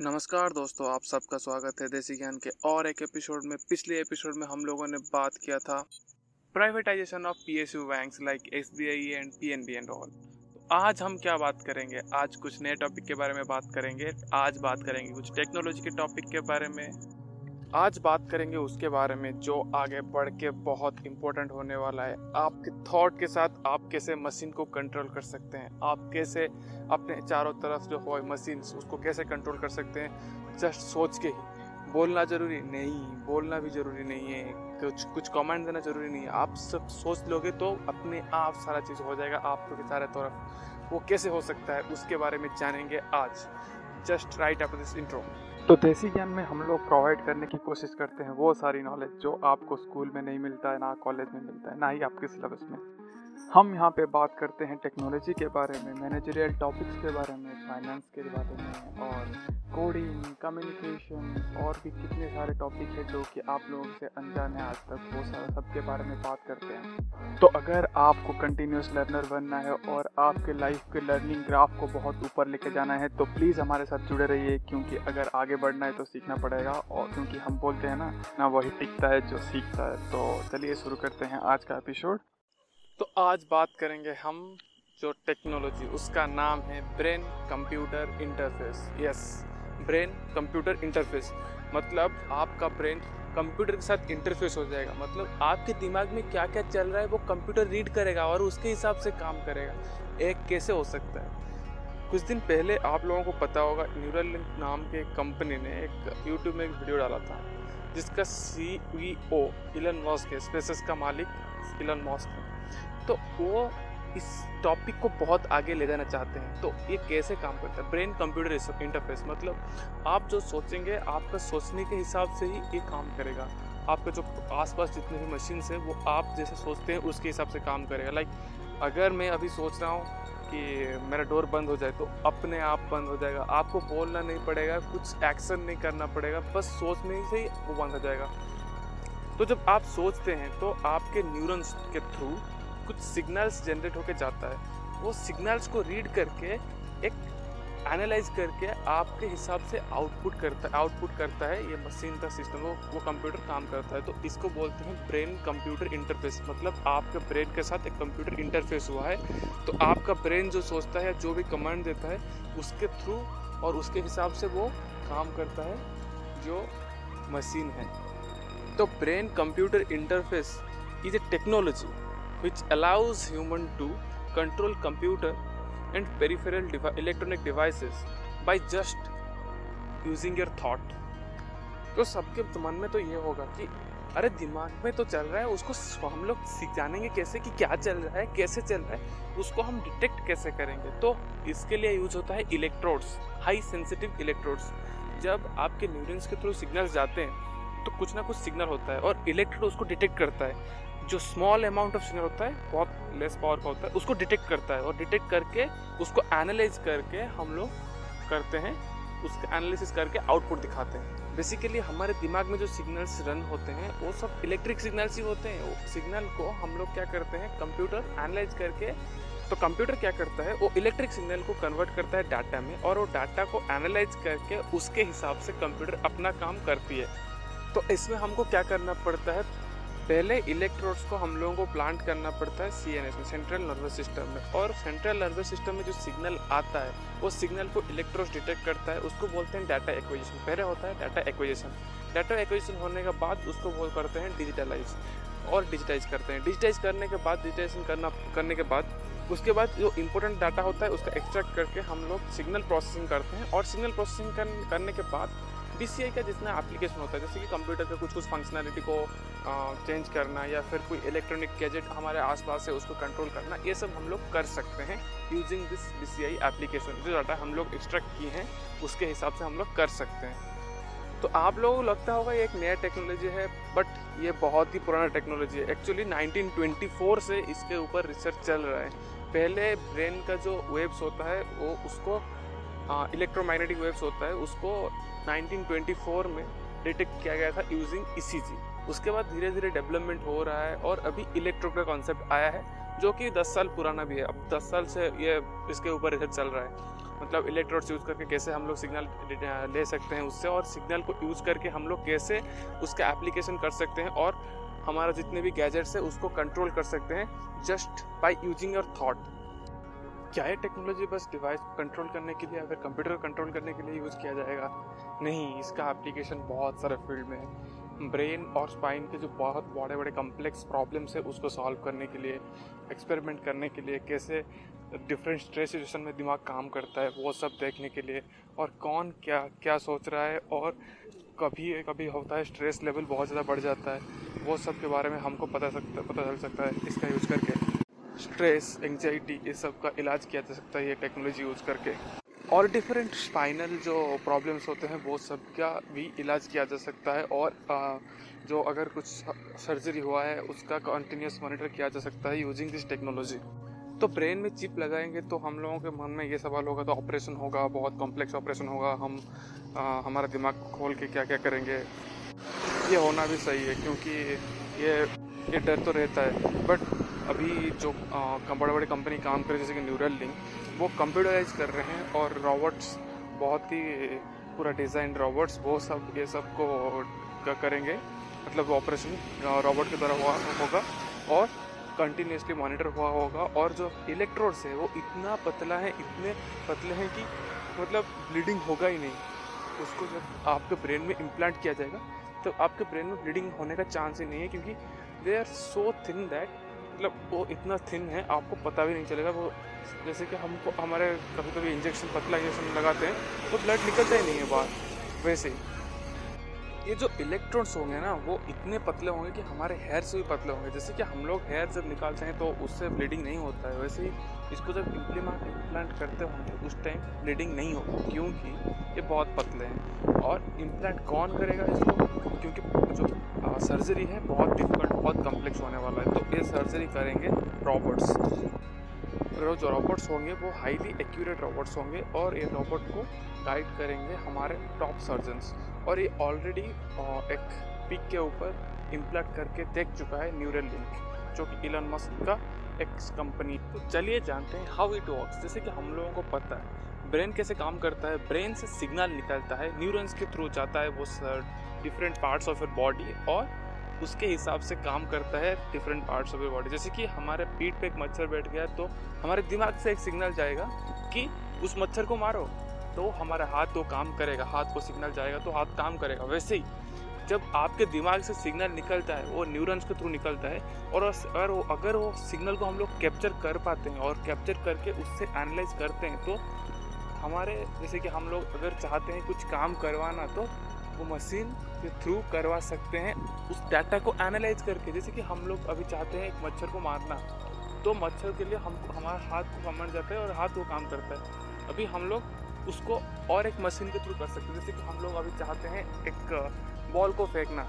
नमस्कार दोस्तों, आप सबका स्वागत है देसी ज्ञान के और एक एपिसोड में। पिछले एपिसोड में हम लोगों ने बात किया था privatisation of P S U banks like S B I and P N B and all आज हम क्या बात करेंगे? आज कुछ नए टॉपिक के बारे में बात करेंगे। आज बात करेंगे कुछ टेक्नोलॉजी के टॉपिक के बारे में। आज बात करेंगे उसके बारे में, जो आगे बढ़ के बहुत इंपॉर्टेंट होने वाला है। आपके थॉट के साथ आप कैसे मशीन को कंट्रोल कर सकते हैं? आप कैसे अपने चारों तरफ़ जो हो मशीन उसको कैसे कंट्रोल कर सकते हैं? जस्ट सोच के ही। बोलना ज़रूरी नहीं, बोलना भी ज़रूरी नहीं है। कुछ कुछ कमेंट देना ज़रूरी नहीं है। आप सब सोच लोगे तो अपने आप सारा चीज़ हो जाएगा आपके सारे तरफ़। वो कैसे हो सकता है, उसके बारे में जानेंगे आज। Just right after this intro तो देसी ज्ञान में हम लोग प्रोवाइड करने की कोशिश करते हैं वो सारी नॉलेज जो आपको स्कूल में नहीं मिलता है, ना कॉलेज में मिलता है, ना ही आपके सिलेबस में। हम यहाँ पे बात करते हैं टेक्नोलॉजी के बारे में मैनेजरियल टॉपिक्स के बारे में फाइनेंस के बारे में, और कोडिंग कम्युनिकेशन और भी कितने सारे टॉपिक है जो कि आप लोगों से अनजान है आज तक वो सारा सब के बारे में बात करते हैं। तो अगर आपको कंटिन्यूस लर्नर बनना है और आपके लाइफ के लर्निंग ग्राफ को बहुत ऊपर लेके जाना है तो प्लीज़ हमारे साथ जुड़े रहिए, क्योंकि अगर आगे बढ़ना है तो सीखना पड़ेगा, और क्योंकि हम बोलते हैं ना ना वही टिकता है जो सीखता है। तो चलिए शुरू करते हैं आज का एपिसोड तो आज बात करेंगे हम जो टेक्नोलॉजी उसका नाम है brain computer interface yes brain computer interface मतलब आपका ब्रेन कंप्यूटर के साथ इंटरफेस हो जाएगा। मतलब आपके दिमाग में क्या क्या चल रहा है, वो कंप्यूटर रीड करेगा और उसके हिसाब से काम करेगा। एक कैसे हो सकता है। कुछ दिन पहले आप लोगों को पता होगा न्यूरल लिंक नाम के कंपनी ने एक यूट्यूब में एक वीडियो डाला था, जिसका C E O Elon Musk है स्पेसिस का मालिक इलन मॉस्क है। तो वो इस टॉपिक को बहुत आगे ले जाना चाहते हैं। तो ये कैसे काम करता है? ब्रेन कंप्यूटर इंटरफेस मतलब आप जो सोचेंगे, आपका सोचने के हिसाब से ही ये काम करेगा। आपका जो आसपास जितने भी मशीन्स हैं, वो आप जैसे सोचते हैं, उसके हिसाब से काम करेगा। लाइक अगर मैं अभी सोच रहा हूँ कि मेरा डोर बंद हो जाए तो अपने आप बंद हो जाएगा। आपको बोलना नहीं पड़ेगा, कुछ एक्शन नहीं करना पड़ेगा, बस सोचने से ही वो बंद हो जाएगा। तो जब आप सोचते हैं तो आपके न्यूरॉन्स के थ्रू कुछ सिग्नल्स जनरेट होकर जाता है। वो सिग्नल्स को रीड करके, एक एनालाइज करके आपके हिसाब से आउटपुट करता है आउटपुट करता है। ये मशीन का सिस्टम वो वो कंप्यूटर काम करता है। तो इसको बोलते हैं ब्रेन कंप्यूटर इंटरफेस मतलब आपके ब्रेन के साथ एक कंप्यूटर इंटरफेस हुआ है। तो आपका ब्रेन जो सोचता है, जो भी कमांड देता है, उसके थ्रू और उसके हिसाब से वो काम करता है, जो मशीन है। तो brain computer interface is a technology which allows human to control computer and peripheral devi, electronic devices by just using your thought. तो सबके मन में तो ये होगा कि, अरे दिमाग में तो चल रहा है, उसको हम लोग सीख जानेंगे कैसे कि क्या चल रहा है, कैसे चल रहा है, उसको हम डिटेक्ट कैसे करेंगे? तो इसके लिए यूज़ होता है इलेक्ट्रोड्स हाई सेंसिटिव इलेक्ट्रोड्स जब आपके न्यूरन्स के थ्रू सिग्नल्स जाते हैं तो कुछ ना कुछ सिग्नल होता है और इलेक्ट्रोड उसको डिटेक्ट करता है। जो स्मॉल अमाउंट ऑफ़ सिग्नल होता है, बहुत लेस पावर का होता है, उसको डिटेक्ट करता है और डिटेक्ट करके उसको एनालाइज करके हम लोग करते हैं उसका एनालिसिस करके आउटपुट दिखाते हैं। बेसिकली हमारे दिमाग में जो सिग्नल्स रन होते हैं, वो सब इलेक्ट्रिक सिग्नल्स ही होते हैं। वो सिग्नल को हम लोग क्या करते हैं कंप्यूटर एनालाइज करके तो कंप्यूटर क्या करता है, वो इलेक्ट्रिक सिग्नल को कन्वर्ट करता है डाटा में और वो डाटा को एनालाइज करके उसके हिसाब से कंप्यूटर अपना काम करती है। तो इसमें हमको क्या करना पड़ता है पहले इलेक्ट्रोड्स को हम लोगों को प्लांट करना पड़ता है सी एन एस में सेंट्रल नर्वस सिस्टम में। और सेंट्रल नर्वस सिस्टम में जो सिग्नल आता है, वो सिग्नल को इलेक्ट्रोड्स डिटेक्ट करता है, उसको बोलते हैं डाटा एक्विजिशन पहले होता है डाटा एक्विजिशन डाटा एक्विजिशन होने के बाद उसको बोल करते हैं डिजिटलाइज और डिजिटाइज करते हैं। डिजिटाइज करने के बाद डिजिटाइजेशन करना, करने के बाद, उसके बाद जो इंपॉर्टेंट डाटा होता है, उसका एक्सट्रैक्ट करके हम लोग सिग्नल प्रोसेसिंग करते हैं। और सिग्नल प्रोसेसिंग करने के बाद BCI का जितना एप्लीकेशन होता है, जैसे कि कंप्यूटर का कुछ कुछ फंक्शनैलिटी को चेंज करना या फिर कोई इलेक्ट्रॉनिक गैजेट हमारे आसपास है, उसको कंट्रोल करना, ये सब हम लोग कर सकते हैं यूजिंग दिस BCI एप्लीकेशन जो डाटा हम लोग एक्सट्रैक्ट किए हैं, उसके हिसाब से हम लोग कर सकते हैं। तो आप लोगों को लगता होगा ये एक नया टेक्नोलॉजी है बट ये बहुत ही पुराना टेक्नोलॉजी है। एक्चुअली 1924 से इसके ऊपर रिसर्च चल रहा है। पहले ब्रेन का जो वेव्स होता है, वो उसको इलेक्ट्रोमैग्नेटिक वेव्स होता है, उसको 1924 में डिटेक्ट किया गया था यूजिंग ई उसके बाद धीरे धीरे डेवलपमेंट हो रहा है और अभी इलेक्ट्रो का कॉन्सेप्ट आया है, जो कि 10 साल पुराना भी है। अब 10 साल से ये इसके ऊपर रिसर्च चल रहा है। मतलब इलेक्ट्रोड्स यूज़ करके कैसे हम लोग सिग्नल ले सकते हैं उससे और सिग्नल को यूज़ करके हम लोग कैसे उसका एप्लीकेशन कर सकते हैं और हमारा जितने भी गैजेट्स है उसको कंट्रोल कर सकते हैं just by using your thought क्या ये टेक्नोलॉजी बस डिवाइस को कंट्रोल करने के लिए? अगर कंप्यूटर को कंट्रोल करने के लिए यूज़ किया जाएगा? नहीं, इसका एप्लीकेशन बहुत सारे फ़ील्ड में है। ब्रेन और स्पाइन के जो बहुत बड़े बड़े कम्प्लेक्स प्रॉब्लम्स है, उसको सॉल्व करने के लिए एक्सपेरिमेंट करने के लिए, कैसे डिफरेंट स्ट्रेस सिचुएशन में दिमाग काम करता है, वो सब देखने के लिए। और कौन क्या क्या सोच रहा है? और कभी कभी होता है स्ट्रेस लेवल बहुत ज़्यादा बढ़ जाता है। वो सब के बारे में हमको पता सकता पता चल सकता है, इसका यूज़ करके। स्ट्रेस एंगजाइटी इस सब का इलाज किया जा सकता है ये टेक्नोलॉजी यूज़ करके। और डिफरेंट स्पाइनल जो प्रॉब्लम्स होते हैं वो सब का भी इलाज किया जा सकता है और जो अगर कुछ सर्जरी हुआ है उसका कंटिन्यूस मॉनिटर किया जा सकता है यूजिंग दिस टेक्नोलॉजी तो ब्रेन में चिप लगाएँगे तो हम लोगों के मन में ये सवाल होगा तो ऑपरेशन होगा बहुत कॉम्प्लेक्स ऑपरेशन होगा हम आ, हमारा दिमाग खोल के क्या क्या करेंगे। ये होना भी सही है क्योंकि ये ये डर तो रहता है बट अभी जो बड़े बड़े कंपनी काम करे जैसे कि न्यूरल लिंक वो कंप्यूटराइज कर रहे हैं और रॉबर्ट्स बहुत ही पूरा डिज़ाइन रॉबर्ट्स वो सब, ये सबको, करेंगे। मतलब ऑपरेशन रॉबोट के द्वारा हुआ, होगा और कंटिन्यूसली मॉनिटर हुआ होगा। और जो इलेक्ट्रोड्स है, वो इतना पतला है, इतने पतले हैं कि मतलब ब्लीडिंग होगा ही नहीं। उसको जब आपके ब्रेन में इम्प्लांट किया जाएगा तो आपके ब्रेन में ब्लीडिंग होने का चांस ही नहीं है, क्योंकि they are so thin that मतलब वो इतना थिन है, आपको पता भी नहीं चलेगा। वो जैसे कि हमको, हमारे कभी कभी इंजेक्शन पतला इंजेक्शन लगाते हैं तो ब्लड निकलता ही नहीं है बाहर, वैसे ही। ये जो इलेक्ट्रॉन्स होंगे ना, वो इतने पतले होंगे कि हमारे हेयर से भी पतले होंगे। जैसे कि हम लोग हेयर जब निकालते हैं तो उससे ब्लीडिंग नहीं होता है। वैसे ही इसको जब इम्प्लीमेंट इम्प्लांट करते होंगे, उस टाइम ब्लीडिंग नहीं होगी, क्योंकि ये बहुत पतले हैं। और इम्प्लांट कौन करेगा इसको? क्योंकि जो सर्जरी है, बहुत डिफ़िकल्ट बहुत कम्प्लेक्स होने वाला है। तो ये सर्जरी करेंगे रॉबर्ट्स जो रॉबोट्स होंगे, वो हाईली एक्यूरेट रॉबोट्स होंगे और ये रॉबोट को गाइड करेंगे हमारे टॉप सर्जन्स और ये ऑलरेडी एक पिक के ऊपर इम्प्लांट करके देख चुका है न्यूरल लिंक जो कि इलन मस्क का एक्स कंपनी तो चलिए जानते हैं हाउ इट वर्क्स जैसे कि हम लोगों को पता है ब्रेन कैसे काम करता है? ब्रेन से सिग्नल निकलता है न्यूरॉन्स के थ्रू जाता है वो sir different parts of your body और उसके हिसाब से काम करता है different parts of your body जैसे कि हमारे पीठ पे एक मच्छर बैठ गया तो हमारे दिमाग से एक सिग्नल जाएगा कि उस मच्छर को मारो। तो हमारा हाथ तो काम करेगा, हाथ को सिग्नल जाएगा तो हाथ काम करेगा। वैसे ही, जब आपके दिमाग से सिग्नल निकलता है, वो न्यूरॉन्स के थ्रू निकलता है और अगर वो अगर वो सिग्नल को हम लोग कैप्चर कर पाते हैं और कैप्चर करके उससे एनालाइज करते हैं तो हमारे, जैसे कि हम लोग अगर चाहते हैं कुछ काम करवाना तो वो मशीन के थ्रू करवा सकते हैं उस डाटा को एनालाइज करके। जैसे कि हम लोग अभी चाहते हैं एक मच्छर को मारना तो मच्छर के लिए हम, हमारा हाथ को कमर जाता है और हाथ वो काम करता है। अभी हम लोग उसको और एक मशीन के थ्रू कर सकते हैं। जैसे कि हम लोग अभी चाहते हैं एक बॉल को फेंकना।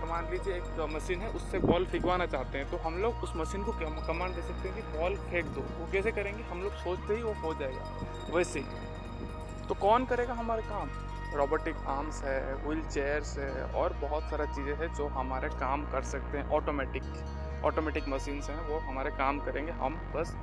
तो मान लीजिए एक मशीन है, उससे बॉल फेंकवाना चाहते हैं। तो हम लोग उस मशीन को कमांड दे सकते हैं कि बॉल फेंक दो। वो कैसे करेंगे? हम लोग सोचते ही वो हो जाएगा। वैसे ही। तो कौन करेगा हमारे काम? रोबोटिक आर्म्स है व्हील चेयर्स है, और बहुत सारा चीज़ें हैं जो हमारे काम कर सकते हैं। ऑटोमेटिक ऑटोमेटिक मशीन्स हैं, वो हमारे काम करेंगे। हम बस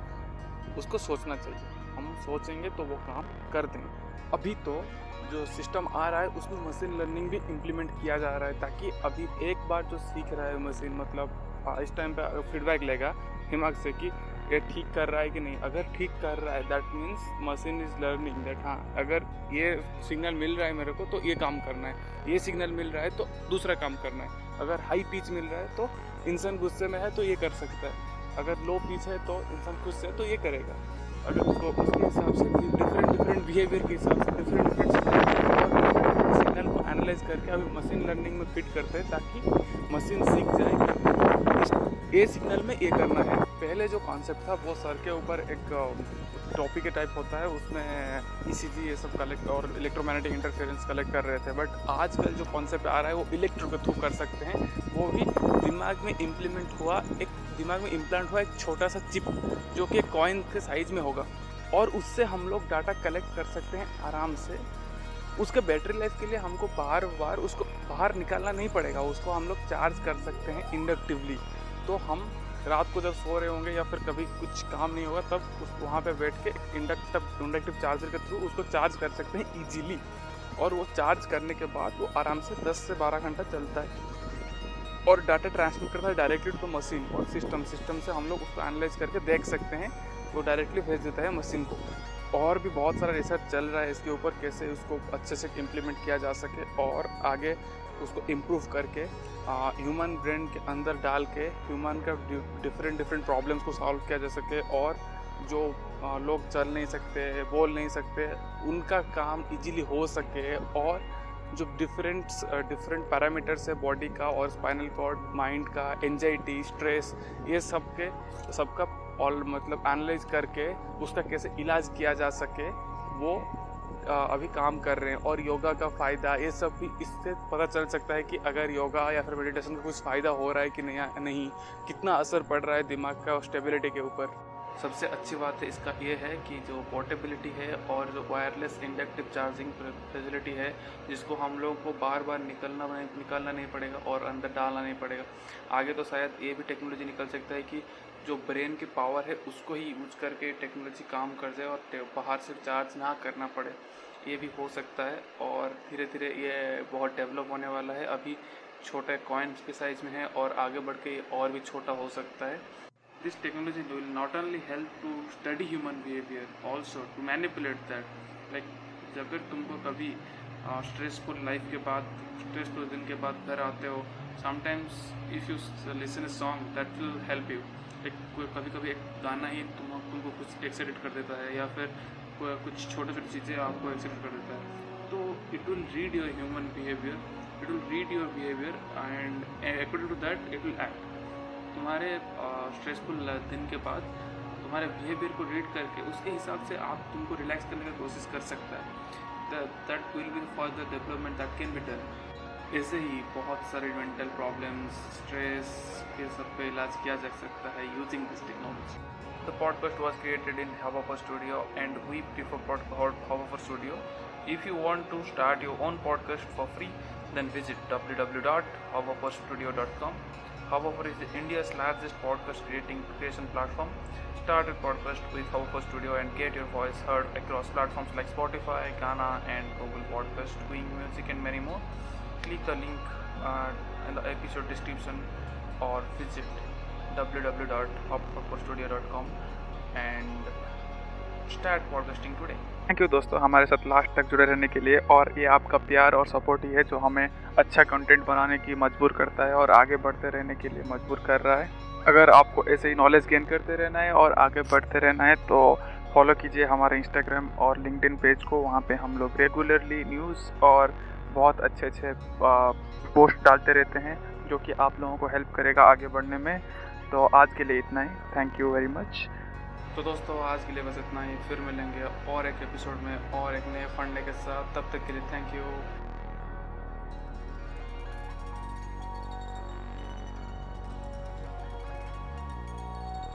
उसको सोचना चाहिए। हम सोचेंगे तो वो काम कर देंगे। अभी तो जो सिस्टम आ रहा है, उसमें मशीन लर्निंग भी इम्प्लीमेंट किया जा रहा है ताकि अभी एक बार जो सीख रहा है मशीन मतलब इस टाइम पे फीडबैक लेगा, दिमाग से कि ये ठीक कर रहा है कि नहीं। अगर ठीक कर रहा है that means machine is learning that हाँ अगर ये सिग्नल मिल रहा है मेरे को तो ये काम करना है। ये सिग्नल मिल रहा है तो दूसरा काम करना है। अगर हाई पिच मिल रहा है तो इंसान गुस्से में है तो ये कर सकता है। अगर लो पिच है तो इंसान खुश है तो ये करेगा। अगर उसको उसके हिसाब से डिफरेंट डिफरेंट बिहेवियर के हिसाब से डिफरेंट डिफरेंट सिग्नल को एनालाइज करके अभी मशीन लर्निंग में फिट करते हैं ताकि मशीन सीख जाए। ए सिग्नल में ये करना है। पहले जो कॉन्सेप्ट था, वो सर के ऊपर एक टॉपिक के टाइप होता है, उसमें ई ये सब कलेक्ट और इलेक्ट्रोमैग्नेटिक इंटरफेरेंस कलेक्ट कर रहे थे। बट आजकल जो कॉन्सेप्ट आ रहा है, वो इलेक्ट्रो के थ्रू कर सकते हैं। वो भी दिमाग में इम्प्लीमेंट हुआ एक दिमाग में इम्प्लांट हुआ एक छोटा सा चिप जो कि कॉइन के साइज़ में होगा। और उससे हम लोग डाटा कलेक्ट कर सकते हैं आराम से। उसके बैटरी लाइफ के लिए हमको बार बार उसको बाहर निकालना नहीं पड़ेगा, उसको हम लोग चार्ज कर सकते हैं इंडक्टिवली तो हम रात को जब सो रहे होंगे या फिर कभी कुछ काम नहीं होगा, तब उस वहाँ पे बैठ के इंडक्टिव इंडक्टिव चार्जर के थ्रू उसको चार्ज कर सकते हैं ईजिली और वो चार्ज करने के बाद वो आराम से 10 से 12 घंटा चलता है। और डाटा ट्रांसमिट करता है डायरेक्टली टू मशीन और सिस्टम सिस्टम से हम लोग उसको एनालाइज करके देख सकते हैं। वो डायरेक्टली भेज देता है मशीन को। और भी बहुत सारा रिसर्च चल रहा है इसके ऊपर, कैसे उसको अच्छे से इम्प्लीमेंट किया जा सके और आगे उसको इम्प्रूव करके ह्यूमन ब्रेन के अंदर डाल के ह्यूमन का डिफरेंट डिफरेंट प्रॉब्लम्स को सॉल्व किया जा सके और जो लोग चल नहीं सकते, बोल नहीं सकते, उनका काम इजीली हो सके और जो डिफरेंट डिफरेंट पैरामीटर्स है बॉडी का और स्पाइनल कॉर्ड माइंड का एनजाइटी स्ट्रेस ये सब के सबका ऑल मतलब एनालाइज करके उसका कैसे इलाज किया जा सके, वो अभी काम कर रहे हैं। और योगा का फ़ायदा, ये सब भी इससे पता चल सकता है कि अगर योगा या फिर मेडिटेशन का कुछ फ़ायदा हो रहा है कि नहीं नहीं, कितना असर पड़ रहा है दिमाग का स्टेबिलिटी के ऊपर। सबसे अच्छी बात है इसका ये है कि जो पोर्टेबिलिटी है और जो वायरलेस इंडक्टिव चार्जिंग फैसिलिटी है, जिसको हम लोग को बार बार निकलना निकालना नहीं पड़ेगा और अंदर डालना नहीं पड़ेगा। आगे तो शायद ये भी टेक्नोलॉजी निकल सकता है कि जो ब्रेन की पावर है, उसको ही यूज़ करके टेक्नोलॉजी काम कर जाए और बाहर से चार्ज ना करना पड़े। ये भी हो सकता है और धीरे धीरे ये बहुत डेवलप होने वाला है। अभी छोटे कॉइन्स के साइज़ में है और आगे बढ़ के और भी छोटा हो सकता है। This technology will not only help to study human behaviour also to manipulate that like अगर तुमको कभी स्ट्रेसफुल लाइफ के बाद स्ट्रेसफुल दिन के बाद घर आते हो sometimes if you listen a song that will help you एक कोई कभी कभी एक गाना ही तुम, तुमको कुछ एक्साइटेड कर देता है, या फिर कुछ छोटे छोटी चीज़ें आपको एक्सेप्ट कर देता है तो it will read your human behaviour it will read your behaviour and according to that it will act तुम्हारे स्ट्रेसफुल दिन के बाद तुम्हारे बिहेवियर को रीड करके उसके हिसाब से आप तुमको रिलैक्स करने का कोशिश कर सकता है। That will be for the development that can be done ऐसे ही बहुत सारे मेंटल प्रॉब्लम्स स्ट्रेस के सब पे इलाज किया जा सकता है using this technology the podcast was created in Hubhopper studio and we prefer pod Hubhopper studio if you want to start your own podcast for free then visit W W dot Hubhopper studio dot com Hubhopper is India's largest podcast creating creation platform. Start a podcast with Hubhopper Studio and get your voice heard across platforms like Spotify, Ghana, and Google Podcast, Wing Music, and many more. Click the link uh, in the episode description or visit www.hopstudio.com and start podcasting today. Thank you दोस्तों हमारे साथ last तक जुड़े रहने के लिए और ये आपका प्यार और सपोर्ट ही है जो हमें अच्छा कंटेंट बनाने की मजबूर करता है और आगे बढ़ते रहने के लिए मजबूर कर रहा है। अगर आपको ऐसे ही नॉलेज गेन करते रहना है और आगे बढ़ते रहना है तो फॉलो कीजिए हमारे इंस्टाग्राम और लिंकड पेज को, वहाँ पे हम लोग रेगुलरली न्यूज़ और बहुत अच्छे अच्छे पोस्ट डालते रहते हैं जो कि आप लोगों को हेल्प करेगा आगे बढ़ने में। तो आज के लिए इतना ही। थैंक यू वेरी मच तो दोस्तों, आज के लिए बस इतना ही। फिर मिलेंगे और एक एपिसोड में और एक नए फंडे के साथ। तब तक के लिए थैंक यू